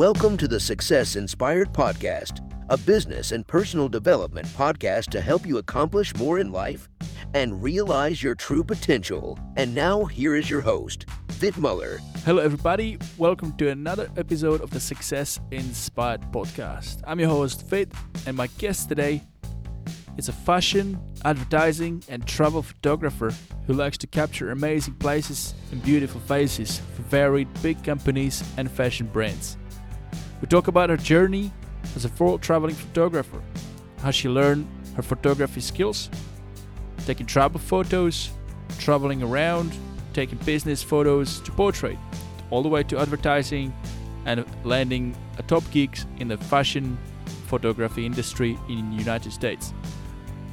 Welcome to the Success Inspired Podcast, a business and personal development podcast to help you accomplish more in life and realize your true potential. And now, here is your host, Vit Muller. Hello, everybody. Welcome to another episode of the Success Inspired Podcast. I'm your host, Vit, and my guest today is a fashion, advertising, and travel photographer who likes to capture amazing places and beautiful faces for varied big companies and fashion brands. We talk about her journey as a world traveling photographer, how she learned her photography skills, taking travel photos, traveling around, taking business photos to portrait, all the way to advertising and landing a top gigs in the fashion photography industry in the United States.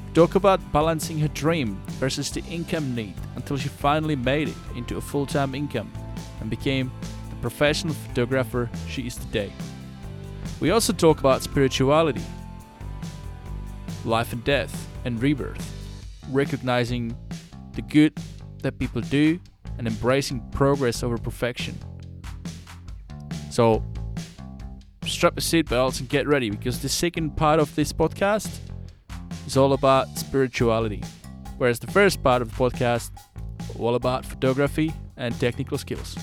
We talk about balancing her dream versus the income need until she finally made it into a full-time income and became the professional photographer she is today. We also talk about spirituality, life and death, and rebirth, recognizing the good that people do and embracing progress over perfection. So, strap your seatbelts and get ready because the second part of this podcast is all about spirituality, whereas the first part of the podcast all about photography and technical skills.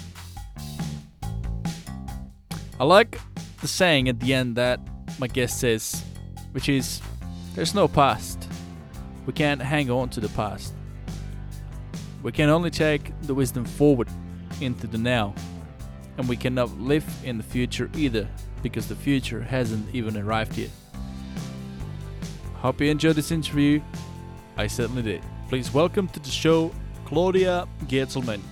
I like the saying at the end that my guest says, which is, There's no past. We can't hang on to the past. We can only take the wisdom forward into the now. And we cannot live in the future either, because the future hasn't even arrived yet. Hope you enjoyed this interview. I certainly did. Please welcome to the show Claudia Goetzelmann.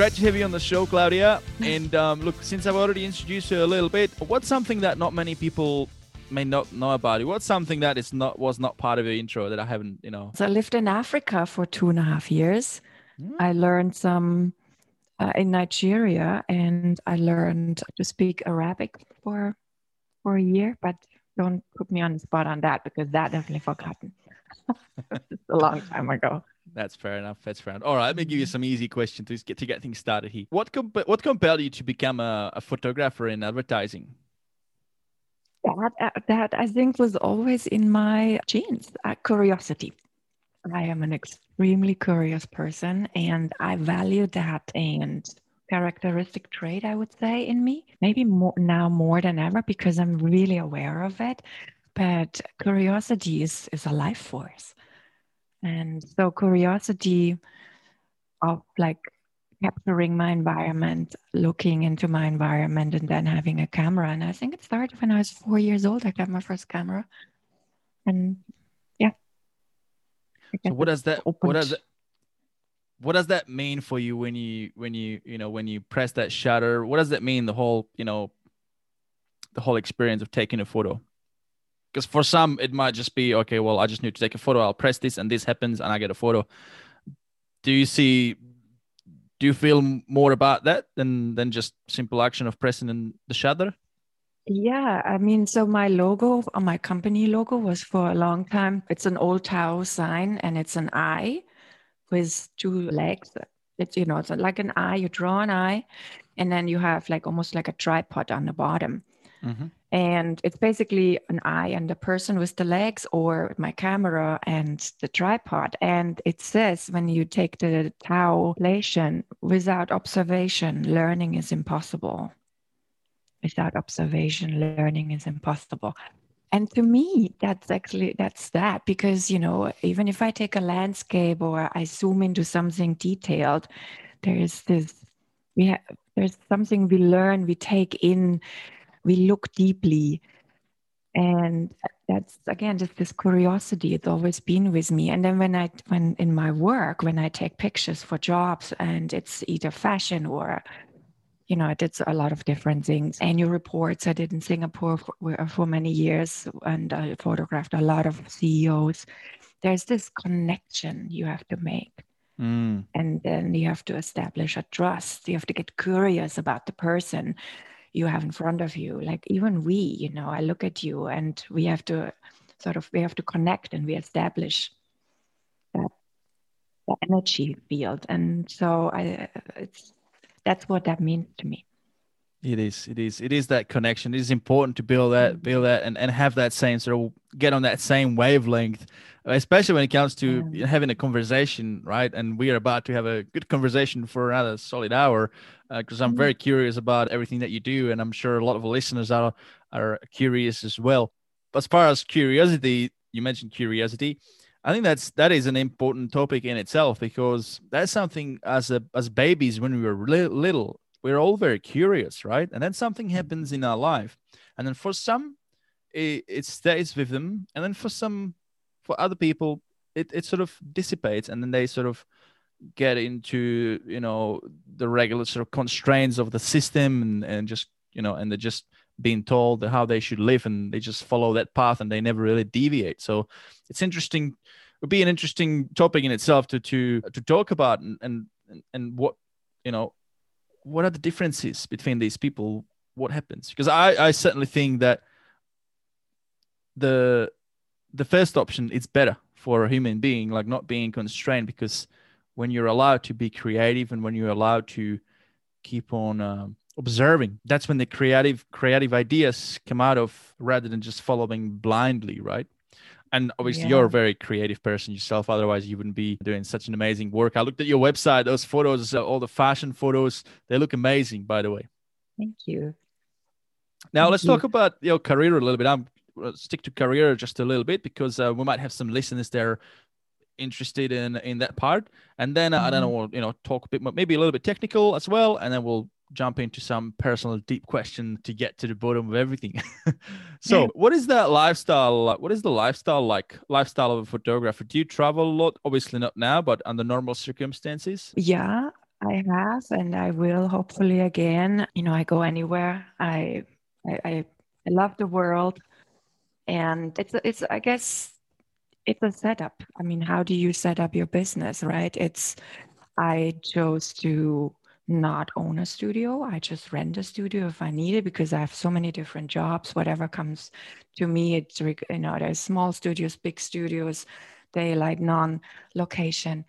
Great to have you on the show, Claudia. And um, look, since I've already introduced you a little bit, what's something that not many people may not know about you? What's something that is not was not part of your intro that I haven't, you know? So I lived in Africa for two and a half years. Mm. I learned some uh, in Nigeria, and I learned to speak Arabic for for a year. But don't put me on the spot on that because that definitely forgotten. it's a long time ago. That's fair enough. That's fair enough. All right, let me give you some easy questions to get to get things started here. What comp- what compelled you to become a, a photographer in advertising? That uh, that I think was always in my genes. Uh, curiosity. I am an extremely curious person, and I value that and characteristic trait I would say in me. Maybe more now more than ever because I'm really aware of it. But curiosity is is a life force and so curiosity of like capturing my environment, looking into my environment, and then having a camera. And I think it started when I was four years old. I got my first camera, and yeah. So what does that? What does that? What does that mean for you when you when you you know when you press that shutter? What does that mean? The whole you know, the whole experience of taking a photo because for some it might just be okay well i just need to take a photo. I'll press this and this happens and i get a photo. Do you see do you feel more about that than than just simple action of pressing in the shutter? Yeah i mean so my logo my company logo was for a long time. It's an old tau sign and it's an eye with two legs. It's you know it's like an eye you draw an eye and then you have like almost like a tripod on the bottom. Mm-hmm and it's basically an eye and a person with the legs or my camera and the tripod. And it says when you take the tau lesson without observation learning is impossible. Without observation learning is impossible. And to me that's actually that's that because you know even if i take a landscape or i zoom into something detailed there's this we have there's something we learn we take in we look deeply. And that's again just this curiosity it's always been with me. And then when i when in my work when i take pictures for jobs and it's either fashion or you know i did a lot of different things. Annual reports i did in singapore for, for many years and i photographed a lot of ceos there's this connection you have to make. Mm. and then you have to establish a trust. You have to get curious about the person you have in front of you like even we you know i look at you and we have to sort of we have to connect and we establish that the energy field. And so I, it's that's what that means to me. It is. It is. It is that connection. It is important to build that, mm-hmm. build that, and, and have that same sort of get on that same wavelength, especially when it comes to yeah. having a conversation, right? And we are about to have a good conversation for another solid hour, because uh, I'm mm-hmm. very curious about everything that you do, and I'm sure a lot of listeners are are curious as well. As far as curiosity, you mentioned curiosity. I think that's that is an important topic in itself because that's something as a as babies when we were little we're all very curious, right? And then something mm-hmm. happens in our life, and then for some, it, it stays with them, and then for some, for other people, it, it sort of dissipates, and then they sort of get into you know the regular sort of constraints of the system, and, and just you know, and they're just being told how they should live, and they just follow that path, and they never really deviate. So it's interesting. It would be an interesting topic in itself to to to talk about, and and and what you know what are the differences between these people? What happens? Because I, I certainly think that the the first option is better for a human being, like not being constrained, because when you're allowed to be creative and when you're allowed to keep on um, observing, that's when the creative creative ideas come out of rather than just following blindly, right? and obviously yeah. you're a very creative person yourself otherwise you wouldn't be doing such an amazing work i looked at your website those photos uh, all the fashion photos they look amazing by the way thank you now thank let's you. talk about your career a little bit i'm stick to career just a little bit because uh, we might have some listeners there interested in in that part and then uh, mm-hmm. i don't know we'll, you know talk a bit more, maybe a little bit technical as well and then we'll jump into some personal deep question to get to the bottom of everything. so, yeah. what is that lifestyle like? What is the lifestyle like? Lifestyle of a photographer? Do you travel a lot? Obviously not now, but under normal circumstances. Yeah, I have, and I will hopefully again. You know, I go anywhere. I I, I love the world, and it's it's I guess it's a setup. I mean, how do you set up your business, right? It's I chose to not own a studio. I just rent a studio if I need it because I have so many different jobs. Whatever comes to me, it's you know there's small studios, big studios, they like non-location.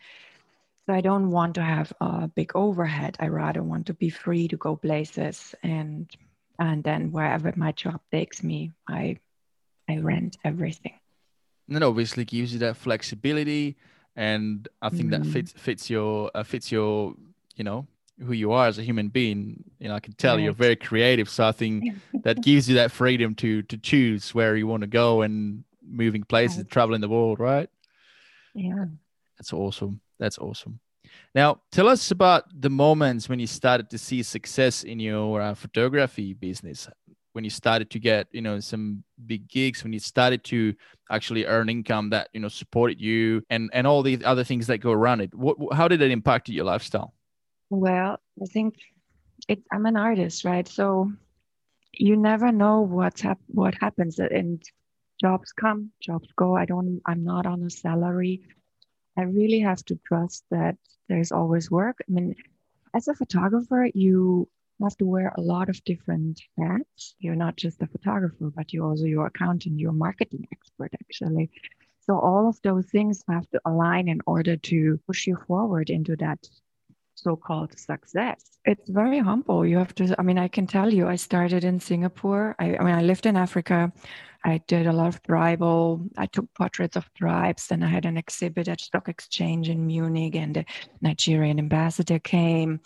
So I don't want to have a big overhead. I rather want to be free to go places and and then wherever my job takes me, I I rent everything. And that obviously gives you that flexibility, and I think mm-hmm. that fits fits your uh, fits your you know who you are as a human being you know i can tell right. you're very creative so i think that gives you that freedom to to choose where you want to go and moving places right. traveling the world right yeah that's awesome that's awesome now tell us about the moments when you started to see success in your uh, photography business when you started to get you know some big gigs when you started to actually earn income that you know supported you and and all the other things that go around it what how did it impact your lifestyle well, I think it, I'm an artist, right? So you never know what's hap- what happens, and jobs come, jobs go. I don't. I'm not on a salary. I really have to trust that there's always work. I mean, as a photographer, you have to wear a lot of different hats. You're not just a photographer, but you're also your accountant, your marketing expert, actually. So all of those things have to align in order to push you forward into that so-called success. It's very humble. You have to i mean i can tell you i started in singapore. I, I mean i lived in africa. I did a lot of tribal i took portraits of tribes and i had an exhibit at stock exchange in munich and the nigerian ambassador came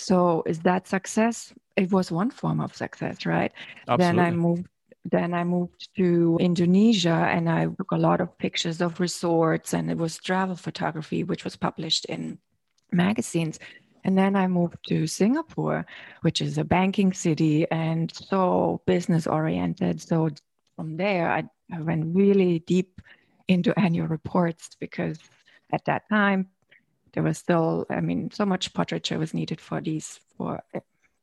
so is that success it was one form of success right Absolutely. then i moved then I moved to Indonesia and I took a lot of pictures of resorts and it was travel photography, which was published in magazines. And then I moved to Singapore, which is a banking city and so business oriented. So from there, I, I went really deep into annual reports because at that time, there was still, I mean, so much portraiture was needed for these, for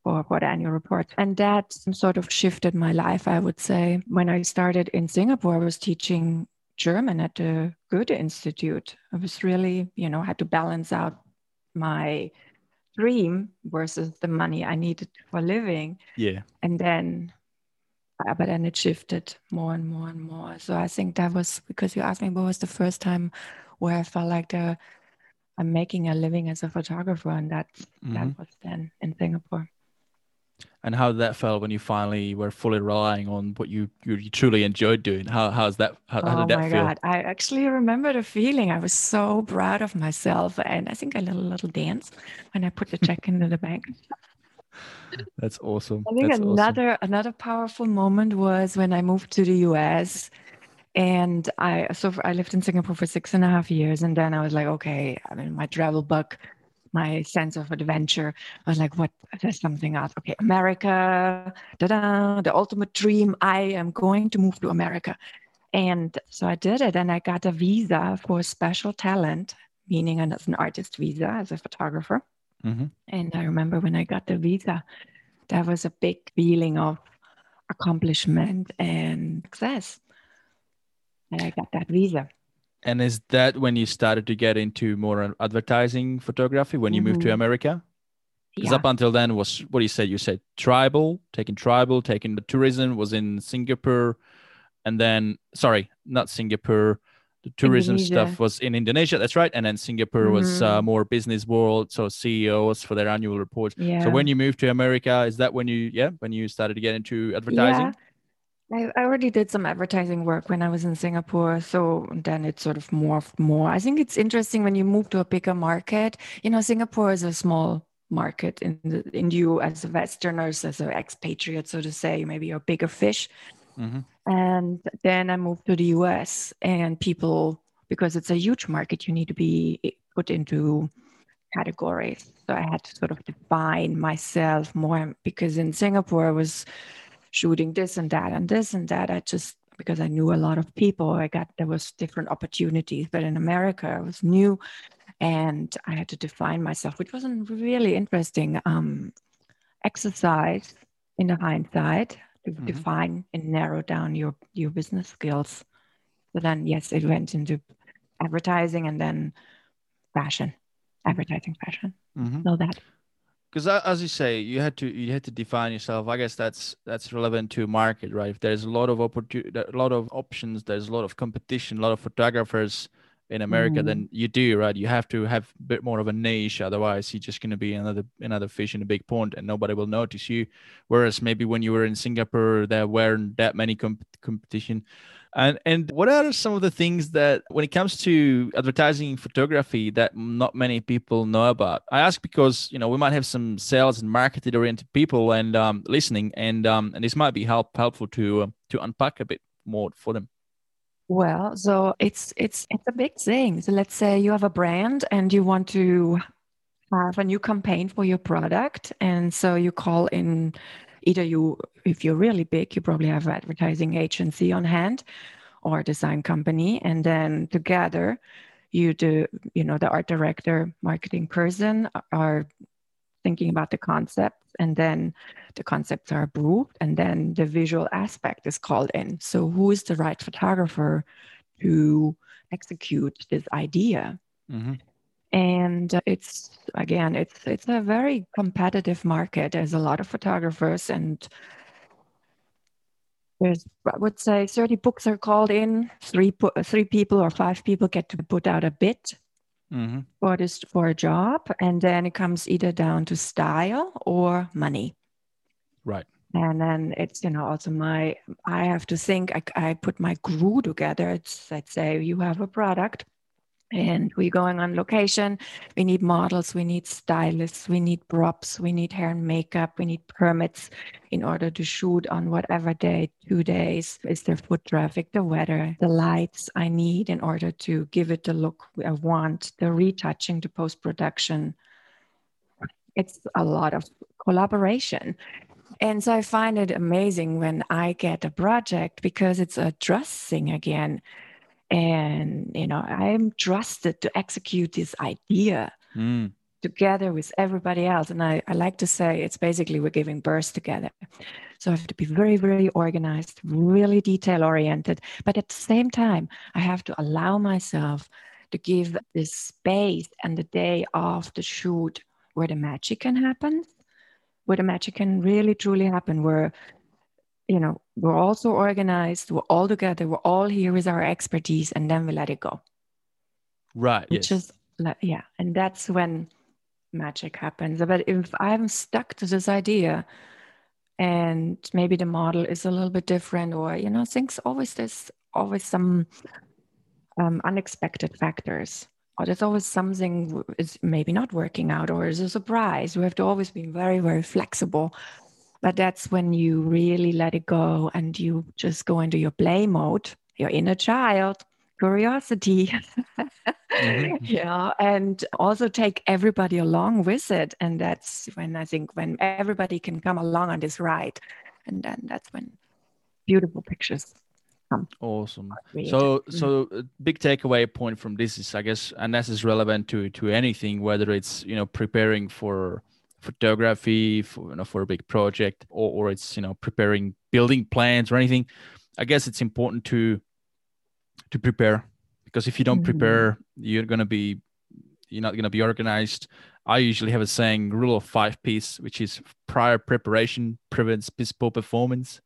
for, for the annual report. And that sort of shifted my life, I would say. When I started in Singapore, I was teaching German at the Goethe Institute. I was really, you know, had to balance out my dream versus the money I needed for living. Yeah. And then, uh, but then it shifted more and more and more. So I think that was because you asked me what was the first time where I felt like the I'm making a living as a photographer, and that Mhm. that was then in Singapore. And how did that felt when you finally were fully relying on what you you, truly enjoyed doing? How how's that? How, how oh did that my feel? God. I actually remember the feeling. I was so proud of myself. And I think I did a little dance when I put the check into the bank. That's awesome. I think That's awesome. another another powerful moment was when I moved to the US. And I so I lived in Singapore for six and a half years. And then I was like, okay, I mean my travel bug, my sense of adventure. I was like, what there's something else. Okay, America, da-da, the ultimate dream. I am going to move to America. And so I did it and I got a visa for special talent, meaning as an artist visa as a photographer. Mhm. And I remember when I got the visa, that was a big feeling of accomplishment and success. And I got that visa. And is that when you started to get into more advertising photography when you moved to Mhm. America? Because Yeah. up until then was what do you said. You said tribal, taking tribal, taking the tourism was in Singapore, and then sorry, not Singapore. The tourism Indonesia. stuff was in Indonesia. That's right. And then Singapore was uh, Mhm. more business world, so CEOs for their annual reports. Yeah. So when you moved to America, is that when you yeah when you started to get into advertising? I, I already did some advertising work when I was in Singapore. So then it sort of morphed more. I think it's interesting when you move to a bigger market. You know, Singapore is a small market in the, in you as a Westerners, as an expatriate, so to say. Maybe you're a bigger fish. Mhm. And then I moved to the US, and people, because it's a huge market, you need to be put into categories. So I had to sort of define myself more because in Singapore I was shooting this and that and this and that. I just because I knew a lot of people, I got there was different opportunities. But in America, I was new, and I had to define myself, which wasn't really interesting um, exercise in the hindsight to Mhm. define and narrow down your your business skills. So then, yes, it went into advertising and then fashion, advertising, fashion. Mhm. Know that. Because as you say you had to you had to define yourself. I guess that's that's relevant to market right? If there's a lot of opportunity a lot of options there's a lot of competition a lot of photographers in america then mm-hmm. you do right? You have to have a bit more of a niche otherwise you're just going to be another another fish in a big pond and nobody will notice you. Whereas maybe when you were in singapore there weren't that many comp- competition and and what are some of the things that when it comes to advertising photography that not many people know about? I ask because you know we might have some sales and marketing oriented people and um, listening, and um, and this might be help helpful to uh, to unpack a bit more for them. Well, so it's it's it's a big thing. So let's say you have a brand and you want to have a new campaign for your product, and so you call in either you if you're really big, you probably have an advertising agency on hand or design company, and then together you do you know the art director, marketing person are thinking about the concepts and then the concepts are approved and then the visual aspect is called in. So who is the right photographer to execute this idea? Mm-hmm. And it's again it's it's a very competitive market. There's a lot of photographers and there's i would say 30 books are called in. Three three people or five people get to put out a bid Mm-hmm. for this for a job. And then it comes either down to style or money. Right. and then it's you know also my i have to think i, I put my crew together. It's let's say you have a product and we're going on location. We need models we need stylists we need props we need hair and makeup we need permits in order to shoot on whatever day two days. Is there foot traffic the weather the lights i need in order to give it the look i want the retouching the post-production. It's a lot of collaboration. And so I find it amazing when I get a project because it's a trust thing again. And, you know, I'm trusted to execute this idea Mm. together with everybody else. And I, I like to say it's basically we're giving birth together. So I have to be very, very organized, really detail oriented. But at the same time, I have to allow myself to give this space and the day of the shoot where the magic can happen, where the magic can really truly happen, where you know we're all so organized, we're all together, we're all here with our expertise, and then we let it go Right. yes. is yeah and that's when magic happens but if i'm stuck to this idea and maybe the model is a little bit different or you know things always there's always some um, unexpected factors or there's always something is maybe not working out or is a surprise we have to always be very very flexible but that's when you really let it go and you just go into your play mode your inner child curiosity. Mm-hmm. yeah and also take everybody along with it. And that's when i think when everybody can come along on this ride. And then that's when beautiful pictures come. Awesome. So mm. so big takeaway point from this is i guess and this is relevant to to anything whether it's you know preparing for photography for you know for a big project or, or it's you know preparing building plans or anything i guess it's important to to prepare because if you don't mm-hmm. prepare you're going to be you're not going to be organized i usually have a saying rule of five piece which is prior preparation prevents poor performance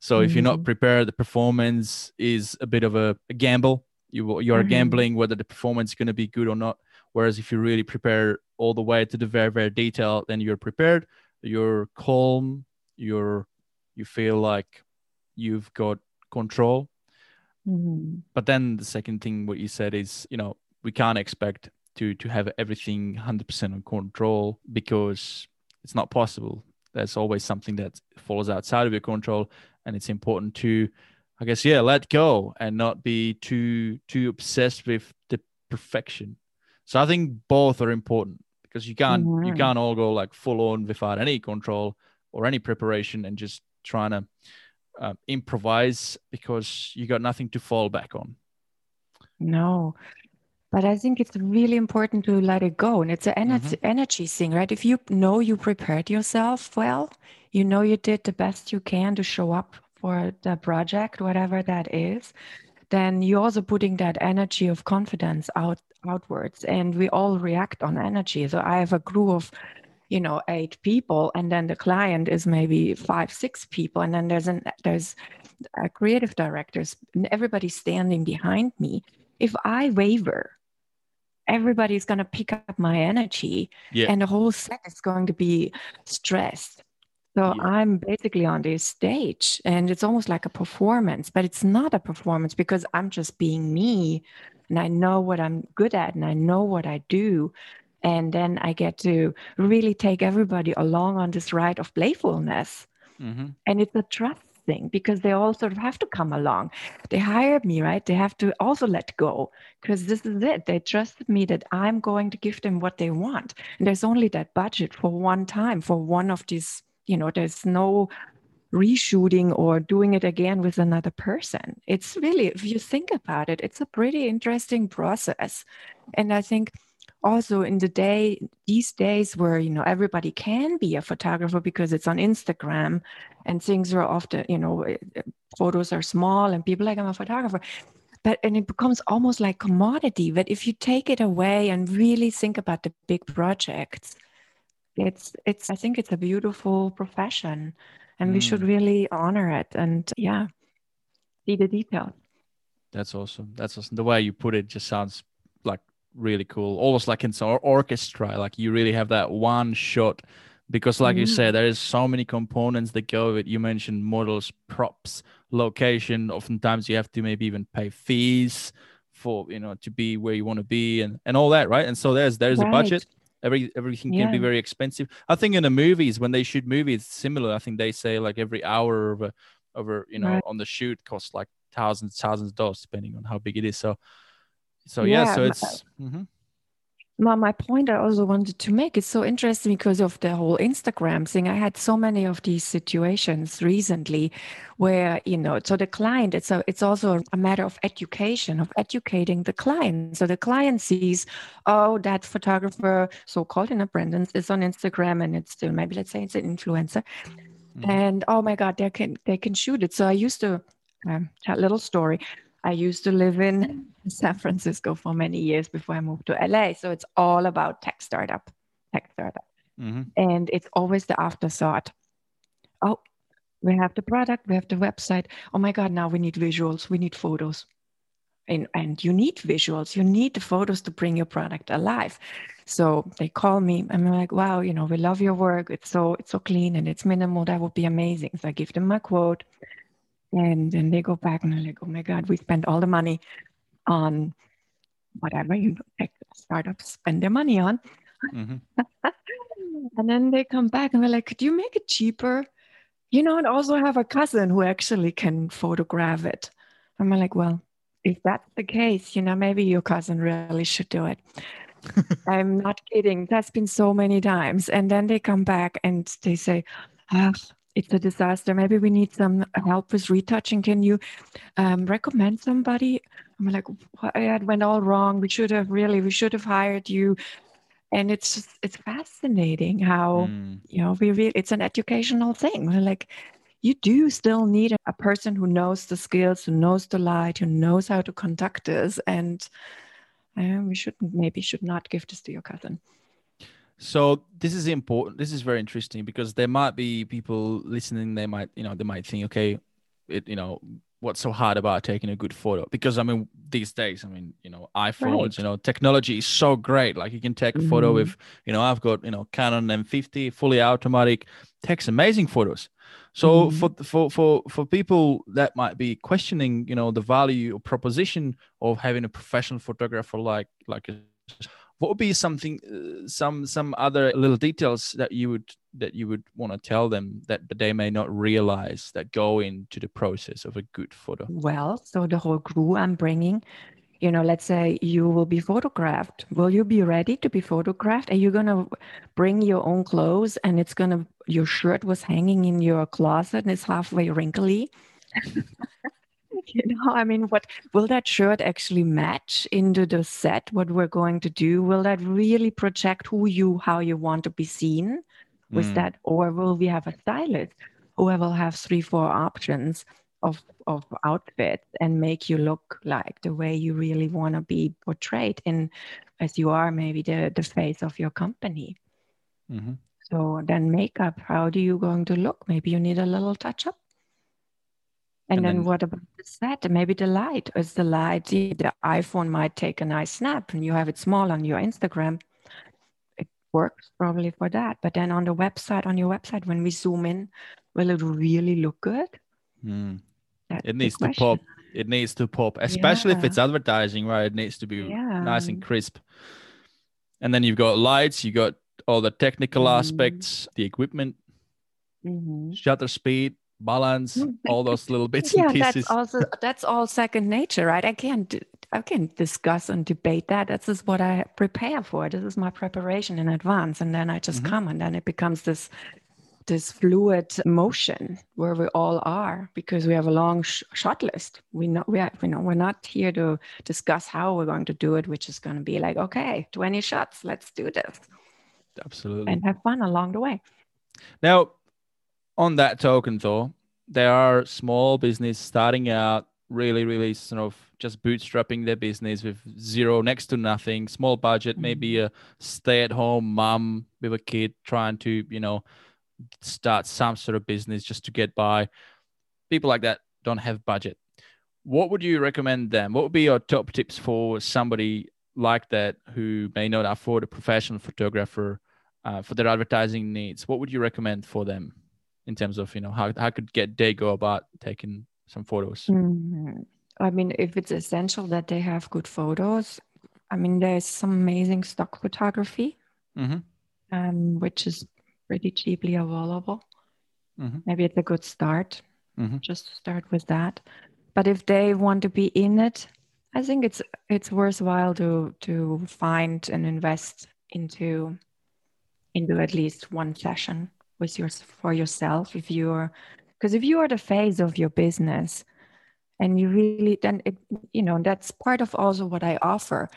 so mm-hmm. if you're not mm-hmm. prepared the performance is a bit of a, a gamble you you are mm-hmm. gambling whether the performance is going to be good or not whereas if you really prepare all the way to the very very detail then you're prepared you're calm you're you feel like you've got control Mm-hmm. But then the second thing what you said is, you know, we can't expect to to have everything 100% on control because it's not possible. There's always something that falls outside of your control, and it's important to, I guess, yeah, let go and not be too too obsessed with the perfection. So I think both are important because you can't mm-hmm. you can't all go like full on without any control or any preparation and just trying to uh, improvise because you got nothing to fall back on. No, but I think it's really important to let it go. And it's an energy, mm-hmm. energy thing, right? If you know you prepared yourself well, you know you did the best you can to show up for the project, whatever that is, then you're also putting that energy of confidence out outwards. And we all react on energy. So I have a crew of you know eight people and then the client is maybe five six people and then there's an there's a creative directors and everybody standing behind me if i waver everybody's going to pick up my energy yeah. and the whole set is going to be stressed so yeah. i'm basically on this stage and it's almost like a performance but it's not a performance because i'm just being me and i know what i'm good at and i know what i do and then i get to really take everybody along on this ride of playfulness. Mm-hmm. and it's a trust thing because they all sort of have to come along. They hired me right? They have to also let go because this is it. They trusted me that i'm going to give them what they want. And there's only that budget for one time for one of these you know there's no reshooting or doing it again with another person. It's really if you think about it it's a pretty interesting process. And i think also in the day these days where you know everybody can be a photographer because it's on instagram and things are often you know eh, photos are small and people like i'm a photographer. But and it becomes almost like commodity. But if you take it away and really think about the big projects it's it's i think it's a beautiful profession and mm. we should mm. really honor it and yeah see the details that's awesome that's awesome the way you put it just sounds like really cool almost like in some orchestra like you really have that one shot because like mm-hmm. you said there is so many components that go with it you mentioned models props location oftentimes you have to maybe even pay fees for you know to be where you want to be and and all that right and so there's there's right. a budget every everything yeah. can be very expensive i think in the movies when they shoot movies similar i think they say like every hour of a over you know right. on the shoot costs like thousands thousands of dollars depending on how big it is so so yeah, yeah so it's mm-hmm. My, my point i also wanted to make it's so interesting because of the whole instagram thing. I had so many of these situations recently where you know so the client it's a it's also a matter of education of educating the client. So the client sees oh that photographer so called in a brandon is on instagram and it's still maybe let's say it's an influencer. Mm-hmm. and oh my god they can they can shoot it. So i used to um, tell a little story I used to live in San Francisco for many years before I moved to LA. So it's all about tech startup, tech startup. Mm-hmm. And it's always the afterthought. Oh, we have the product, we have the website. Oh my God, now we need visuals, we need photos. and, and you need visuals you need the photos to bring your product alive so they call me and i'm like wow you know we love your work it's so it's so clean and it's minimal that would be amazing so i give them my quote and then they go back and they're like oh my god we spent all the money on whatever you know like startups spend their money on. Mm-hmm. and then they come back and they're like could you make it cheaper? You know and also have a cousin who actually can photograph it. And i'm like well if that's the case you know maybe your cousin really should do it. I'm not kidding. That's been so many times. And then they come back and they say oh, it's a disaster. Maybe we need some help with retouching. Can you um, recommend somebody? I'm like it went all wrong? We should have really we should have hired you. And it's just, it's fascinating how mm. you know we really it's an educational thing. We're like you do still need a person who knows the skills who knows the light who knows how to conduct this. And uh, we should maybe should not give this to your cousin so this is important this is very interesting because there might be people listening they might you know they might think okay it you know what's so hard about taking a good photo because i mean these days i mean you know iphones right. you know technology is so great like you can take a mm-hmm. photo with you know i've got you know canon m50 fully automatic takes amazing photos so mm-hmm. for for for for people that might be questioning you know the value or proposition of having a professional photographer like like what would be something uh, some some other little details that you would that you would want to tell them that, they may not realize that go into the process of a good photo? Well so the whole crew i'm bringing you know let's say you will be photographed. Will you be ready to be photographed? Are you going to bring your own clothes and it's going to your shirt was hanging in your closet and it's halfway wrinkly you know i mean what will that shirt actually match into the set what we're going to do? Will that really project who you how you want to be seen with mm. that? Or will we have a stylist who will have three four options of of outfits and make you look like the way you really want to be portrayed in as you are maybe the the face of your company? Mm-hmm. so then makeup how do you going to look? Maybe you need a little touch up and, and then, then, what about the set? Maybe the light. Is the light the, iPhone might take a nice snap and you have it small on your Instagram. It works probably for that. But then on the website, on your website, when we zoom in, will it really look good? Mm. It needs to pop. It needs to pop, especially yeah. if it's advertising, right? It needs to be yeah. nice and crisp. And then you've got lights, you got all the technical mm. aspects, the equipment, mm-hmm. shutter speed, balance, all those little bits yeah, and pieces. That's also that's all second nature, right? I can't I can't discuss and debate that. This is what I prepare for. This is my preparation in advance, and then I just mm-hmm. come, and then it becomes this this fluid motion where we all are because we have a long sh- shot list. We know we are, you know we're not here to discuss how we're going to do it, which is going to be like okay, twenty shots, let's do this. Absolutely, and have fun along the way. Now, on that token though there are small business starting out really really sort of just bootstrapping their business with zero next to nothing small budget mm-hmm. maybe a stay-at-home mom with a kid trying to you know start some sort of business just to get by. People like that don't have budget. What would you recommend them? What would be your top tips for somebody like that who may not afford a professional photographer uh, for their advertising needs? What would you recommend for them in terms of you know how how could get they go about taking some photos mm-hmm. i mean if it's essential that they have good photos i mean there's some amazing stock photography mm-hmm. um, which is pretty cheaply available mm-hmm. maybe it's a good start mm-hmm. just to start with that but if they want to be in it i think it's it's worthwhile to to find and invest into into at least one session with your for yourself if you're because if you are the face of your business and you really then it you know that's part of also what i offer.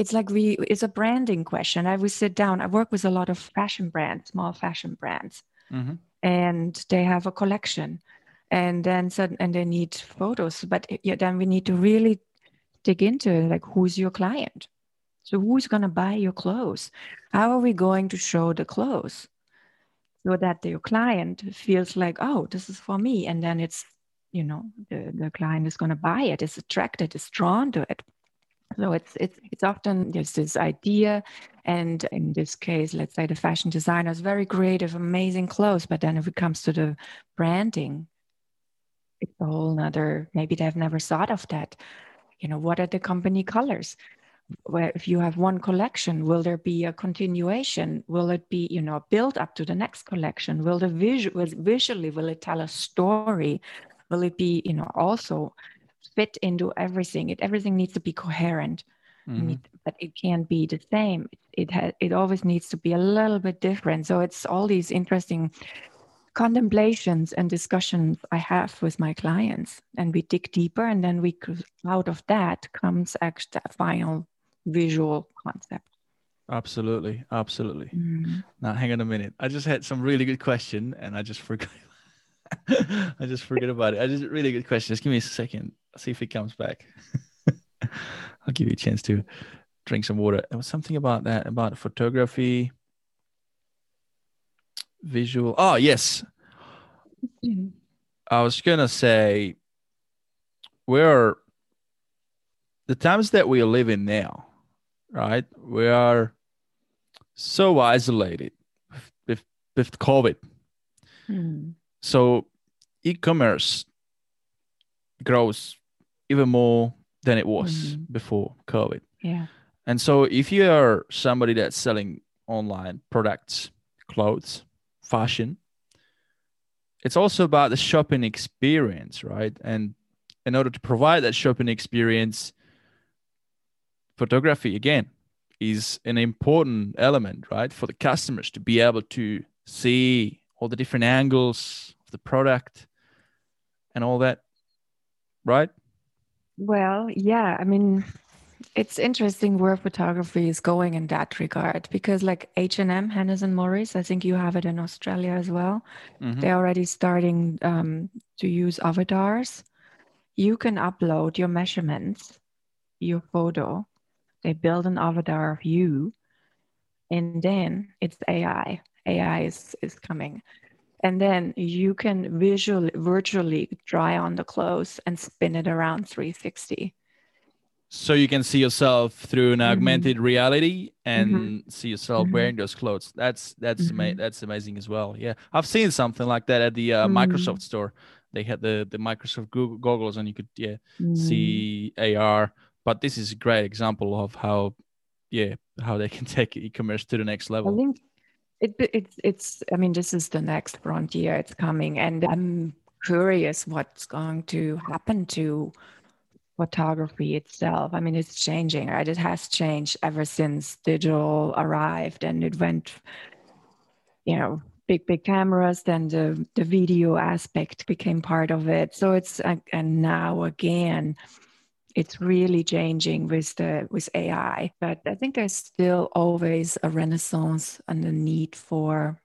It's like we it's a branding question. I will sit down i work with a lot of fashion brands small fashion brands. Mm-hmm. and they have a collection. And then and they need photos. But yeah, then we need to really dig into it, like who's your client? So who's going to buy your clothes? How are we going to show the clothes so that your client feels like, oh, this is for me. And then it's, you know the, the client is going to buy it is attracted is drawn to it so it's it's it's often there's this idea and in this case let's say the fashion designer is very creative amazing clothes but then if it comes to the branding it's a whole nother maybe they've never thought of that you know what are the company colors where if you have one collection will there be a continuation? Will it be you know built up to the next collection? Will the visual visually will it tell a story? Will it be you know also fit into everything? It everything needs to be coherent. Mm-hmm. but it can't be the same. It has it always needs to be a little bit different. So it's all these interesting contemplations and discussions I have with my clients, and we dig deeper, and then we out of that comes actually a final visual concept. Absolutely, absolutely. Mm. Now, hang on a minute. I just had some really good question, and I just forgot. I just forget about it. I just really good question. Just give me a second. I'll see if it comes back. I'll give you a chance to drink some water. There was something about that about photography, visual. Oh yes, mm. I was gonna say we're the times that we live in now right? We are so isolated with, with COVID. Hmm. So e-commerce grows even more than it was mm-hmm. before COVID. Yeah. And so if you are somebody that's selling online products, clothes, fashion, it's also about the shopping experience, right? And in order to provide that shopping experience, photography again is an important element, right, for the customers to be able to see all the different angles of the product and all that, right? Well, yeah. I mean, it's interesting where photography is going in that regard because, like H and M, Hennes and Mauritz, I think you have it in Australia as well. Mm-hmm. They're already starting um, to use avatars. You can upload your measurements, your photo, they build an avatar of you and then it's ai ai is, is coming and then you can visually virtually try on the clothes and spin it around 360 so you can see yourself through an mm-hmm. augmented mm-hmm. reality and mm-hmm. see yourself mm-hmm. wearing those clothes that's that's ama- mm-hmm. that's amazing as well yeah i've seen something like that at the uh, mm-hmm. microsoft store they had the the microsoft Google goggles and you could yeah see ar but this is a great example of how yeah how they can take e-commerce to the next level. i think it, it's it's i mean this is the next frontier. It's coming. And i'm curious what's going to happen to photography itself. I mean it's changing right? It has changed ever since digital arrived and it went you know big big cameras then the the video aspect became part of it. So it's and now again it's really changing with the with AI. But I think there's still always a renaissance and a need for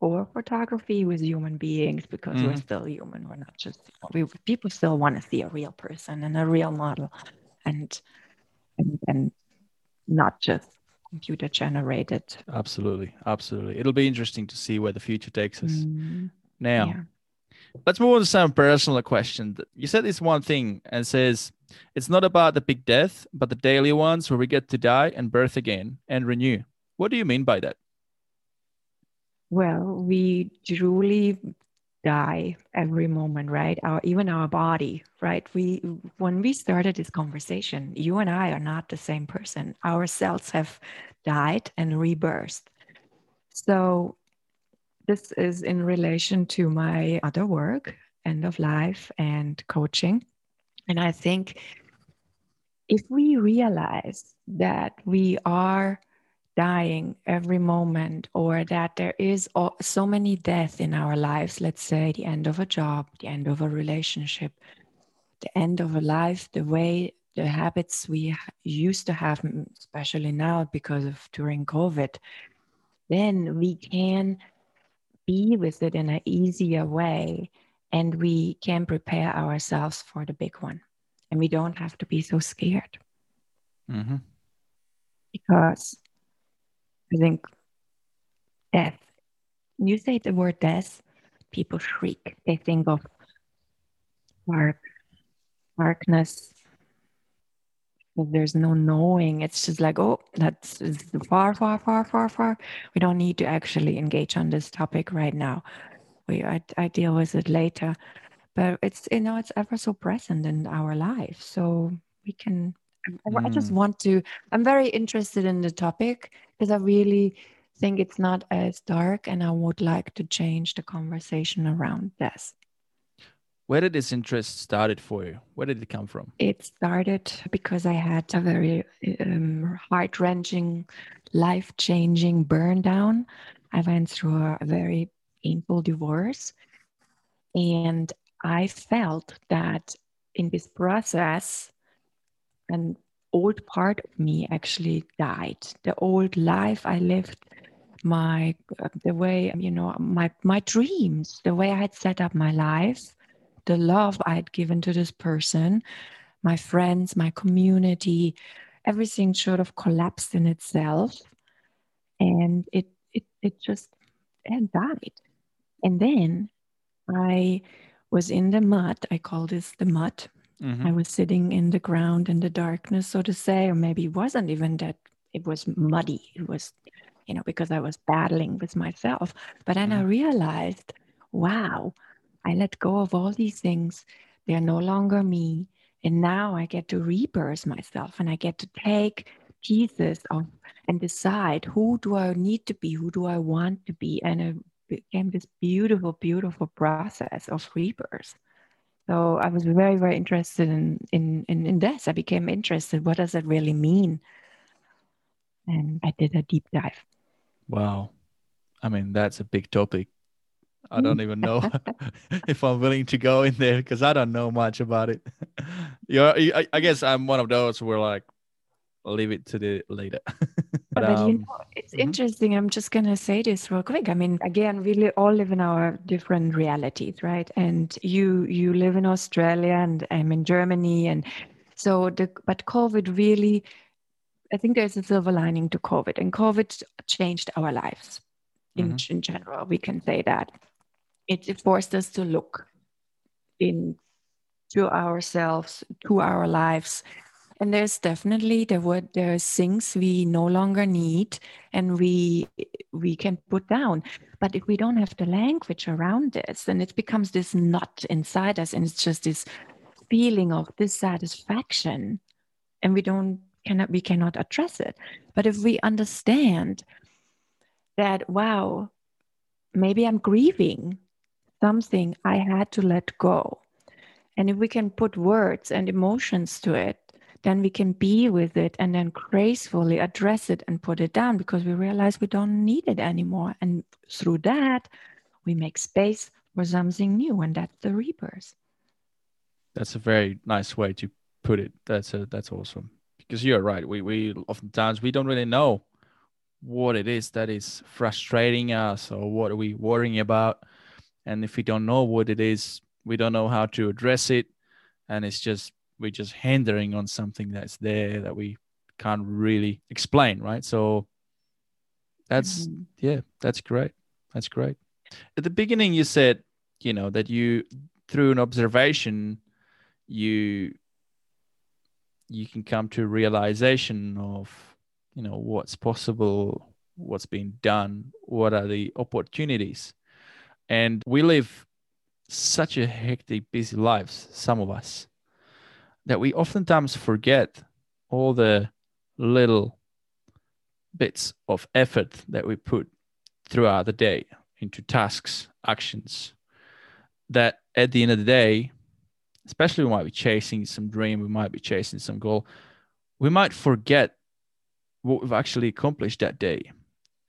for photography with human beings because mm. we're still human. We're not just we people still want to see a real person and a real model, and and, and not just computer generated. Absolutely, absolutely. It'll be interesting to see where the future takes us. Mm. Now, yeah. Let's move on to some personal question. You said this one thing and says it's not about the big death, but the daily ones where we get to die and birth again and renew. What do you mean by that? Well, we truly die every moment, right? Our even our body, right? We when we started this conversation, you and I are not the same person. Our cells have died and rebirthed. So this is in relation to my other work, end of life and coaching. And I think if we realize that we are dying every moment or that there is so many death in our lives let's say the end of a job the end of a relationship the end of a life the way the habits we used to have especially now because of during covid then we can be with it in an easier way and we can prepare ourselves for the big one. And we don't have to be so scared. Mm-hmm. because i think death you say the word death people shriek. They think of dark darkness there's no knowing. It's just like oh that's far far far far far. We don't need to actually engage on this topic right now. We I, I deal with it later. But it's you know it's ever so present in our life so we can I, I just mm. want to i'm very interested in the topic because i really think it's not as dark and i would like to change the conversation around this where did this interest started for you? Where did it come from? It started because I had a very um, heart wrenching, life changing burn down. I went through a very painful divorce. And I felt that in this process, an old part of me actually died. The old life I lived, my the way you know my my dreams, the way I had set up my life the love I had given to this person, my friends, my community, everything sort of collapsed in itself. And it it it just it died. And then I was in the mud. I call this the mud. Mm-hmm. I was sitting in the ground in the darkness, so to say, or maybe it wasn't even that it was muddy. It was, you know, because I was battling with myself. But then mm-hmm. I realized, wow, I let go of all these things. They're no longer me. And now I get to rebirth myself and I get to take pieces of and decide who do I need to be, who do I want to be. And it became this beautiful, beautiful process of rebirth. So I was very, very interested in, in, in, in this. I became interested. What does it really mean? And I did a deep dive. Wow. I mean, that's a big topic. I don't even know if I'm willing to go in there because I don't know much about it. yeah, I, I, guess I'm one of those where like leave it to the later. but, um, you know, it's mm-hmm. interesting. I'm just gonna say this real quick. I mean, again, we li- all live in our different realities, right? And you you live in Australia, and I'm in Germany, and so the but COVID really. I think there's a silver lining to COVID, and COVID changed our lives in, mm-hmm. in general. We can say that it forced us to look into ourselves, to our lives. And there's definitely there were there's things we no longer need and we we can put down. But if we don't have the language around this, then it becomes this knot inside us and it's just this feeling of dissatisfaction. And we don't cannot we cannot address it. But if we understand that wow, maybe I'm grieving something I had to let go. And if we can put words and emotions to it, then we can be with it and then gracefully address it and put it down because we realize we don't need it anymore. And through that, we make space for something new, and that's the rebirth. That's a very nice way to put it. That's a, that's awesome. Because you're right. We we oftentimes we don't really know what it is that is frustrating us or what are we worrying about and if we don't know what it is we don't know how to address it. And it's just we're just hindering on something that's there that we can't really explain right? So that's mm-hmm. yeah that's great. That's great. At the beginning you said you know that you through an observation you you can come to a realization of you know what's possible what's being done what are the opportunities and we live such a hectic, busy lives, some of us, that we oftentimes forget all the little bits of effort that we put throughout the day into tasks, actions, that at the end of the day, especially we might be chasing some dream, we might be chasing some goal, we might forget what we've actually accomplished that day.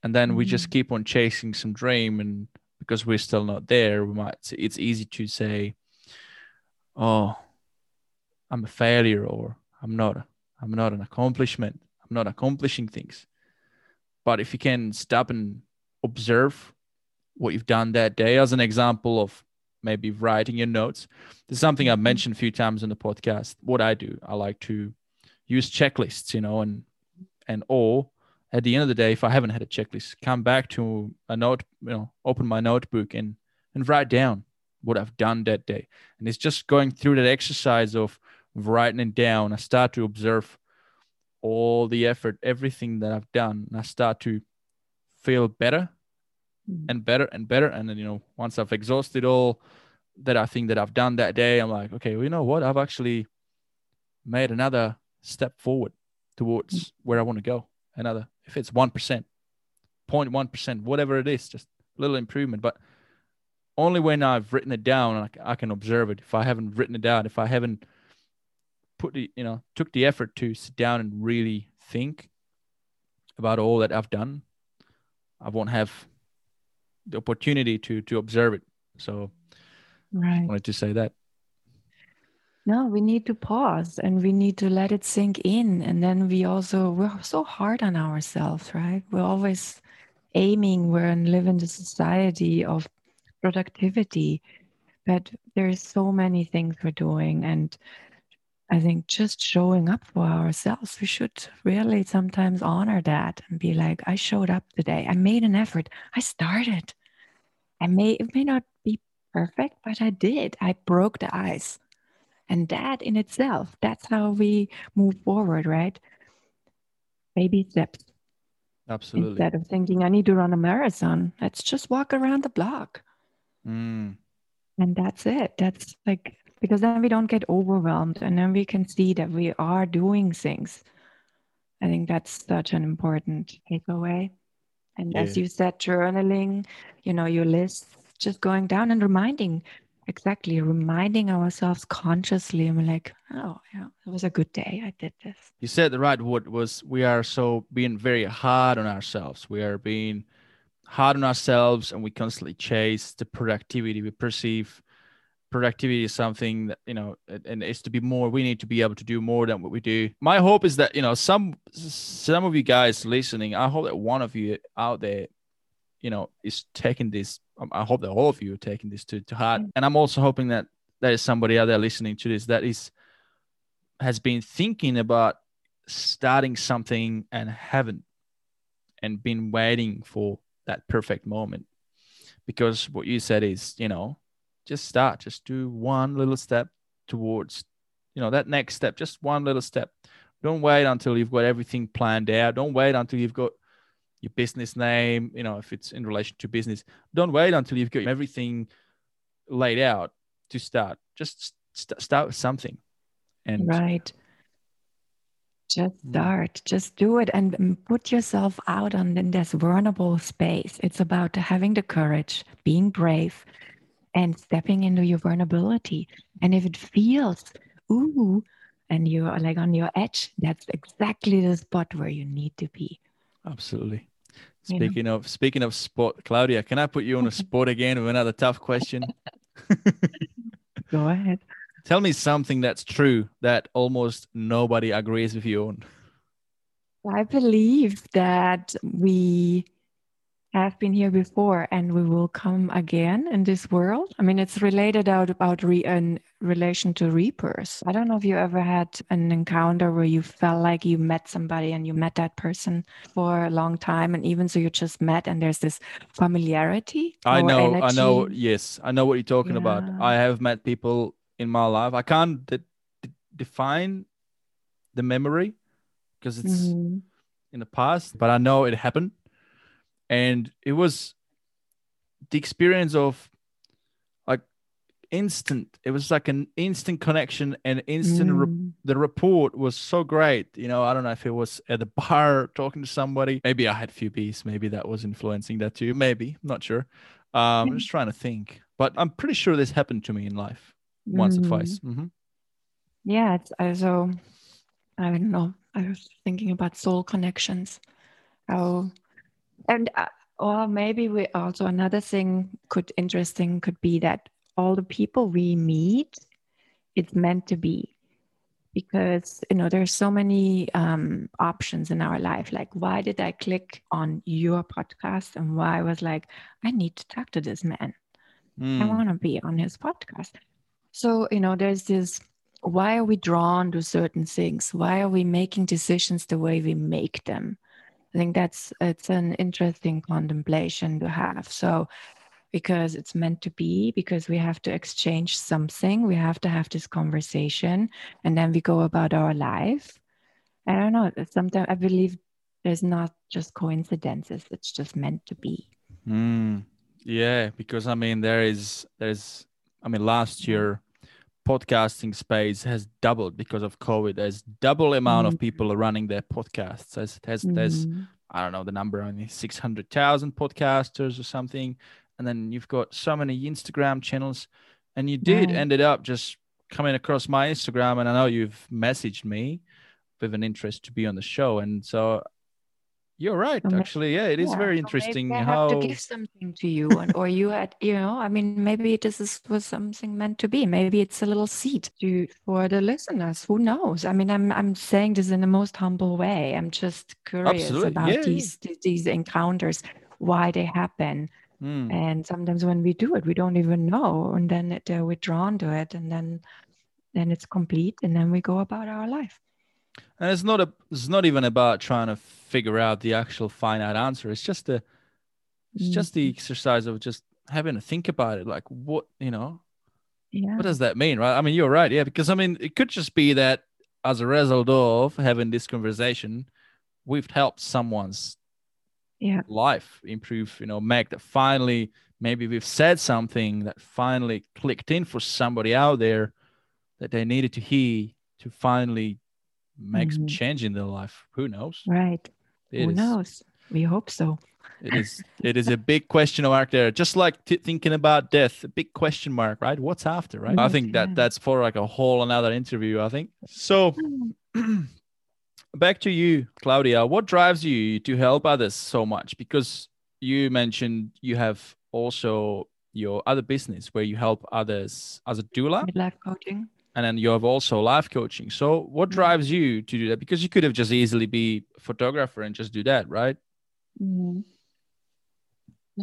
And then mm-hmm. we just mm-hmm. keep on chasing some dream and because we're still not there we might it's easy to say oh i'm a failure or i'm not i'm not an accomplishment i'm not accomplishing things but if you can stop and observe what you've done that day as an example of maybe writing your notes there's something i've mm-hmm. mentioned a few times in the podcast what i do i like to use checklists you know and and or at the end of the day, if I haven't had a checklist, come back to a note, you know, open my notebook and and write down what I've done that day. And it's just going through that exercise of writing it down. I start to observe all the effort, everything that I've done. And I start to feel better mm. and better and better. And then, you know, once I've exhausted all that I think that I've done that day, I'm like, okay, well, you know what? I've actually made another step forward towards mm. where I want to go. Another, if it's 1%, 0.1%, whatever it is, just a little improvement. But only when I've written it down, I can observe it. If I haven't written it down, if I haven't put the, you know, took the effort to sit down and really think about all that I've done, I won't have the opportunity to to observe it. So, right. I wanted to say that. No, we need to pause and we need to let it sink in. And then we also, we're so hard on ourselves, right? We're always aiming, we're in live in the society of productivity. But there's so many things we're doing. And I think just showing up for ourselves, we should really sometimes honor that and be like, I showed up today. I made an effort. I started. I may it may not be perfect, but I did. I broke the ice. And that in itself, that's how we move forward, right? Baby steps. Absolutely. Instead of thinking I need to run a marathon, let's just walk around the block. Mm. And that's it. That's like, because then we don't get overwhelmed and then we can see that we are doing things. I think that's such an important takeaway. And yeah. as you said, journaling, you know, your list, just going down and reminding, exactly, reminding ourselves consciously. I'm like, oh, yeah, it was a good day. I did this. You said the right word was we are so being very hard on ourselves. We are being hard on ourselves and we constantly chase the productivity we perceive productivity is something that you know and it's to be more we need to be able to do more than what we do my hope is that you know some some of you guys listening i hope that one of you out there you know is taking this um, i hope that all of you are taking this to, to heart. And i'm also hoping that there is somebody out there listening to this that is has been thinking about starting something and haven't and been waiting for that perfect moment. Because what you said is you know just start just do one little step towards you know that next step just one little step. Don't wait until you've got everything planned out. Don't wait until you've got your business name you know if it's in relation to business don't wait until you've got everything laid out to start just st- start with something and right just hmm. start, just do it and put yourself out on in this vulnerable space. It's about having the courage, being brave, and stepping into your vulnerability. And if it feels, ooh, and you're like on your edge, that's exactly the spot where you need to be. Absolutely. Speaking you know? of speaking of sport, Claudia, can I put you on a spot again with another tough question? Go ahead. Tell me something that's true that almost nobody agrees with you on. I believe that we have been here before and we will come again in this world. I mean, it's related out about re- in relation to reapers. I don't know if you ever had an encounter where you felt like you met somebody and you met that person for a long time, and even so you just met and there's this familiarity. I know, energy. I know. Yes, I know what you're talking yeah. about. I have met people in my life. I can't de- de- define the memory because it's mm-hmm. in the past, but I know it happened. And it was the experience of like instant. It was like an instant connection and instant. Mm. Re- the report was so great. You know, I don't know if it was at the bar talking to somebody. Maybe I had a few beers. Maybe that was influencing that too. Maybe I'm not sure. Um, I'm just trying to think, but I'm pretty sure this happened to me in life once mm. or twice. Mm-hmm. Yeah, it's also I don't know. I was thinking about soul connections. How and uh, or maybe we also another thing could interesting could be that all the people we meet, it's meant to be because you know there's so many um, options in our life like why did i click on your podcast and why i was like i need to talk to this man mm. i want to be on his podcast so, you know, there's this why are we drawn to certain things? Why are we making decisions the way we make them? I think that's it's an interesting contemplation to have. So because it's meant to be, because we have to exchange something. We have to have this conversation and then we go about our life. I don't know. Sometimes I believe there's not just coincidences, it's just meant to be. Mm, yeah, because I mean, there is, there's, I mean, last year, podcasting space has doubled because of COVID. There's double amount mm-hmm. of people running their podcasts. There's, there's, mm-hmm. there's I don't know the number, only 600,000 podcasters or something. And then you've got so many Instagram channels. And you did right. ended up just coming across my Instagram. And I know you've messaged me with an interest to be on the show. And so you're right, actually. Yeah, it is yeah, very interesting I how have to give something to you, and, or you had, you know, I mean, maybe this is was something meant to be. Maybe it's a little seed to for the listeners. Who knows? I mean, I'm I'm saying this in the most humble way. I'm just curious Absolutely. about yeah, these these encounters, why they happen. Mm. And sometimes when we do it, we don't even know, and then it, uh, we're drawn to it, and then then it's complete, and then we go about our life and it's not a it's not even about trying to figure out the actual finite answer it's just a it's just the mm-hmm. exercise of just having to think about it like what you know yeah. what does that mean right i mean you're right yeah because i mean it could just be that as a result of having this conversation we've helped someone's yeah. life improve you know make that finally maybe we've said something that finally clicked in for somebody out there that they needed to hear to finally make mm-hmm. some change in their life. Who knows? Right. It Who is, knows? We hope so. It is. it is a big question mark there. Just like t- thinking about death, a big question mark, right? What's after, right? I think that that's for like a whole another interview. I think so. back to you, Claudia. What drives you to help others so much? Because you mentioned you have also your other business where you help others as a doula. Midlife coaching and then you have also life coaching. So what mm-hmm. drives you to do that? Because you could have just easily be a photographer and just do that right? Mm-hmm.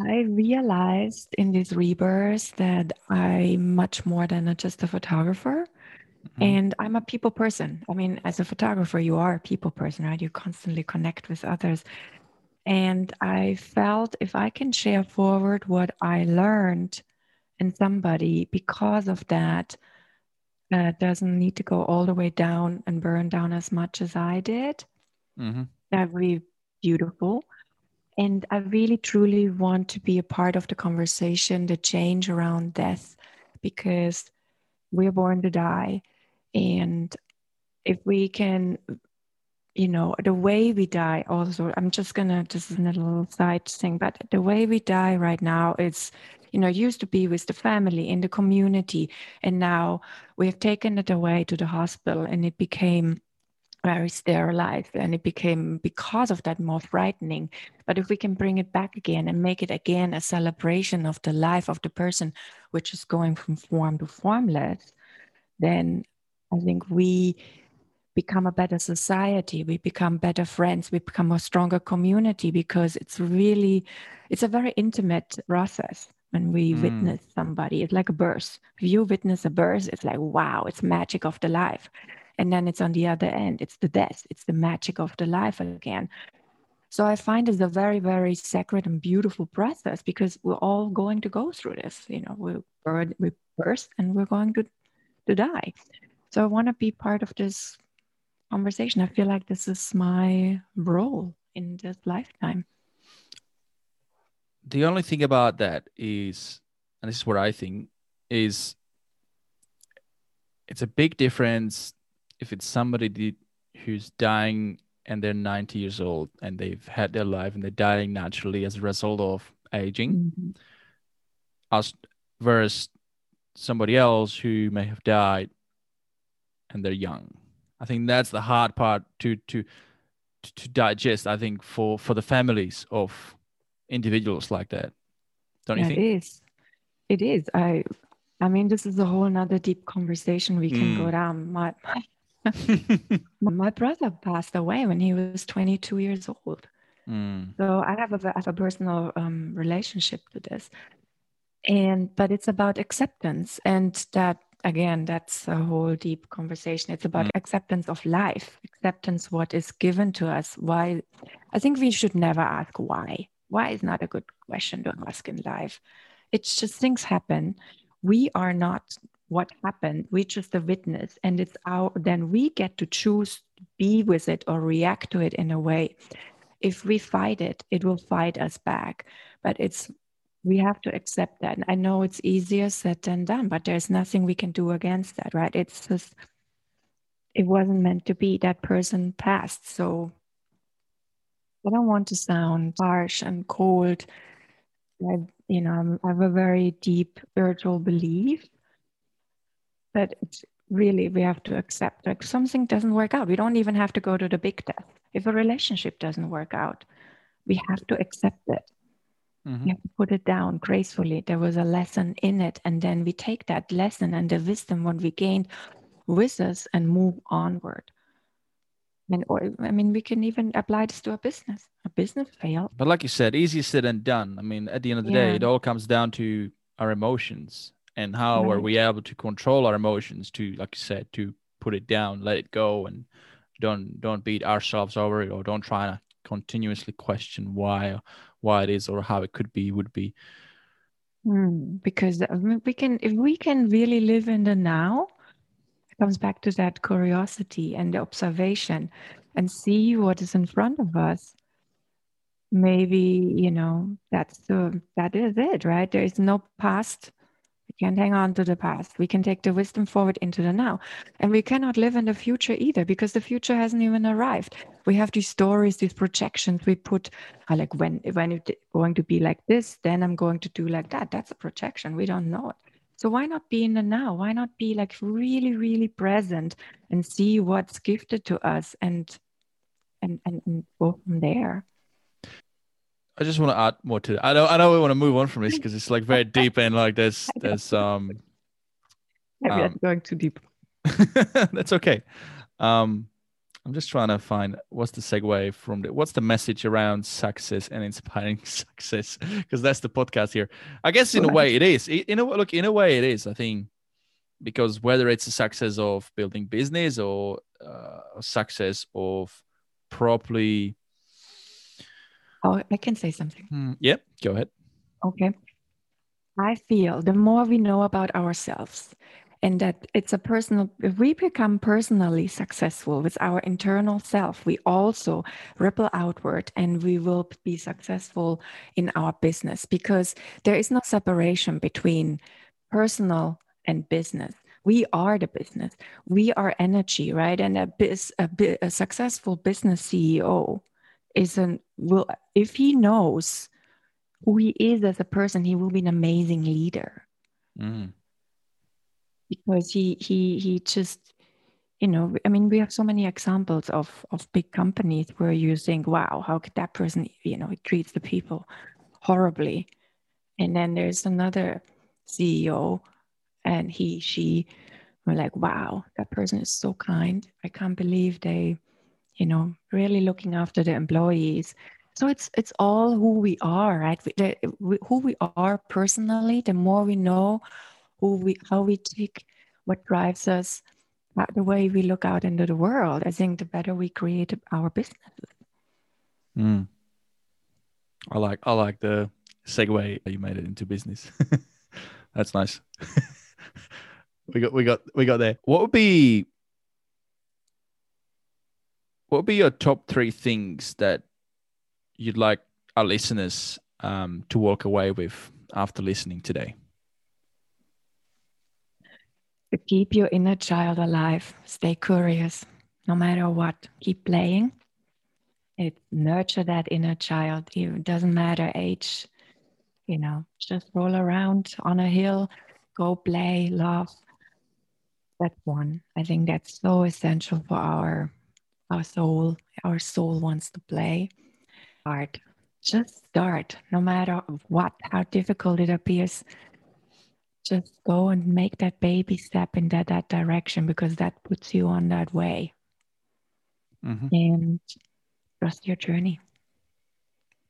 i realized in this rebirth that i'm much more than just a photographer. Mm-hmm. and i'm a people person. I mean as a photographer you are a people person right? You constantly connect with others. And i felt if i can share forward what i learned in somebody because of that uh, doesn't need to go all the way down and burn down as much as I did. Mm-hmm. That would be beautiful. And I really truly want to be a part of the conversation, the change around death, because we're born to die. And if we can, you know, the way we die, also, I'm just gonna, this is a little side thing, but the way we die right now, it's you know used to be with the family in the community and now we have taken it away to the hospital and it became very sterilized and it became because of that more frightening. But if we can bring it back again and make it again a celebration of the life of the person which is going from form to formless then i think we become a better society we become better friends we become a stronger community because it's really it's a very intimate process when we mm. witness somebody. It's like a birth. If you witness a birth, it's like, wow, it's magic of the life. And then it's on the other end, it's the death, it's the magic of the life again. So I find it's a very, very sacred and beautiful process because we're all going to go through this. You know, we birth, we birth and we're going to, to die. So I want to be part of this conversation. I feel like this is my role in this lifetime the only thing about that is, and this is what I think, is it's a big difference if it's somebody who's dying and they're 90 years old and they've had their life and they're dying naturally as a result of aging, mm-hmm. as versus somebody else who may have died and they're young. I think that's the hard part to to to digest. I think for for the families of individuals like that don't you think? it is. It is. I i mean this is a whole another deep conversation we can mm. go down. My my brother passed away when he was 22 years old. Mm. so i have a, I have a personal um, relationship to this. And but it's about acceptance and that again that's a whole deep conversation. It's about mm. acceptance of life acceptance what is given to us. Why i think we should never ask why why is not a good question to mm-hmm. ask in life? It's just things happen. We are not what happened. We're just a witness and it's our then we get to choose to be with it or react to it in a way. If we fight it it will fight us back. But it's we have to accept that. And i know it's easier said than done but there's nothing we can do against that right? It's just it wasn't meant to be. That person passed so i don't want to sound harsh and cold. I, you know i have a very deep spiritual belief but it's really we have to accept like something doesn't work out. We don't even have to go to the big death. If a relationship doesn't work out we have to accept it. Mm-hmm. you have to put it down gracefully. There was a lesson in it and then we take that lesson and the wisdom what we gained with us and move onward and or i mean we can even apply this to a business a business fail. but like you said easier said than done i mean at the end of the yeah. day it all comes down to our emotions and how right. are we able to control our emotions to like you said to put it down let it go and don't don't beat ourselves over it or don't try to continuously question why why it is or how it could be would be mm, because we can if we can really live in the now comes back to that curiosity and the observation and see what is in front of us maybe you know that's the that is it right there is no past we can't hang on to the past. We can take the wisdom forward into the now. And we cannot live in the future either because the future hasn't even arrived. We have these stories, these projections we put like when when it's going to be like this, then I'm going to do like that. That's a projection. We don't know it. So why not be in the now? Why not be like really, really present and see what's gifted to us and and and, and go from there? I just want to add more to it. I know I know we want to move on from this because it's like very deep and like there's there's um maybe um, going too deep. that's okay. Um I'm just trying to find what's the segue from the what's the message around success and inspiring success because that's the podcast here. I guess in a way it is. In a look in a way it is. I think because whether it's a success of building business or uh, success of properly Oh, I can say something. Mm, yep, go ahead. Okay. I feel the more we know about ourselves, and that it's a personal, if we become personally successful with our internal self, we also ripple outward and we will be successful in our business because there is no separation between personal and business we are the business we are energy right and a, biz, a, a successful business ceo isn't will if he knows who he is as a person, he will be an amazing leader. Mm. Because he he he just you know i mean we have so many examples of of big companies where you think wow how could that person you know treats the people horribly and then there's another ceo and he she were like wow that person is so kind i can't believe they you know, really looking after the employees. So it's it's all who we are, right? The, who we are personally. The more we know who we, how we take, what drives us, uh, the way we look out into the world. I think the better we create our businesses. Mm. I like I like the segue you made it into business. That's nice. we got we got we got there. What would be what would be your top three things that you'd like our listeners um, to walk away with after listening today? To keep your inner child alive, stay curious, no matter what. Keep playing. It nurture that inner child. It doesn't matter age. You know, just roll around on a hill, go play, laugh. That's one. I think that's so essential for our our soul our soul wants to play Art. just start no matter what how difficult it appears just go and make that baby step in that, that direction because that puts you on that way mm-hmm. and trust your journey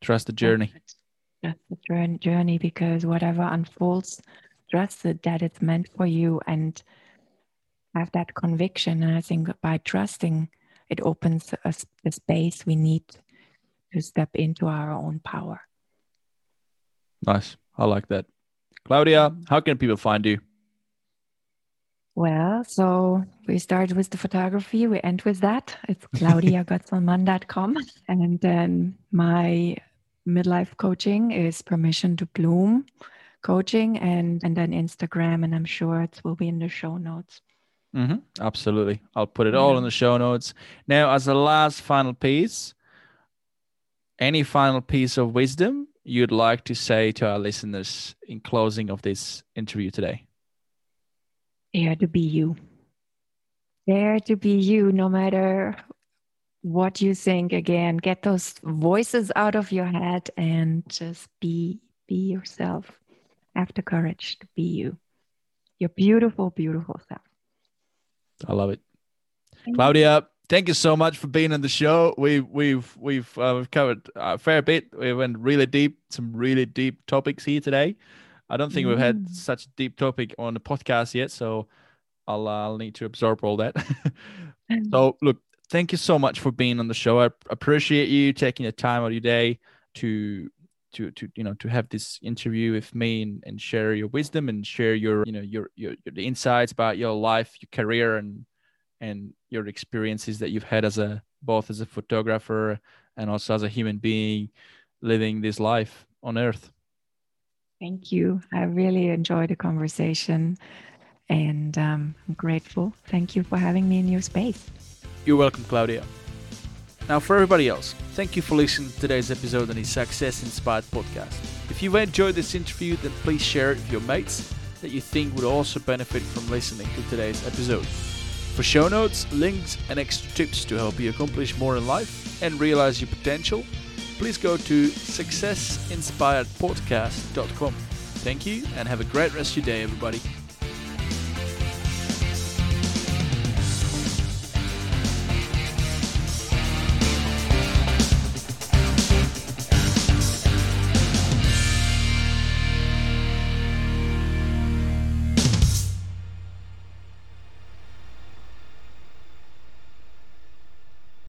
trust the journey trust the journey because whatever unfolds trust it that it's meant for you and have that conviction and i think by trusting it opens us the space we need to step into our own power. Nice. I like that. Claudia, how can people find you? Well, so we start with the photography, we end with that. It's claudiagoetzelmann.com. And then my midlife coaching is permission to bloom coaching and and then Instagram and I'm sure it will be in the show notes. Mm-hmm. Absolutely. I'll put it all in the show notes. Now, as a last final piece, any final piece of wisdom you'd like to say to our listeners in closing of this interview today? Dare to be you. Dare to be you, no matter what you think. Again, get those voices out of your head and just be be yourself. Have the courage to be you. Your beautiful, beautiful self. I love it. Claudia, thank you so much for being on the show. We've we've we've uh, we've covered a fair bit. We went really deep, some really deep topics here today. I don't think mm. we've had mm. such a deep topic on the podcast yet, so I'll uh, I'll need to absorb all that. so look, thank you so much for being on the show. I appreciate you taking the time out of your day to to to you know to have this interview with me and, and share your wisdom and share your you know your, your your the insights about your life, your career, and and your experiences that you've had as a both as a photographer and also as a human being living this life on earth. Thank you. I really enjoyed the conversation and um, I'm grateful. Thank you for having me in your space. You're welcome, Claudia. Now, for everybody else, thank you for listening to today's episode on the Success Inspired podcast. If you've enjoyed this interview, then please share it with your mates that you think would also benefit from listening to today's episode. For show notes, links, and extra tips to help you accomplish more in life and realize your potential, please go to successinspiredpodcast.com. Thank you and have a great rest of your day, everybody.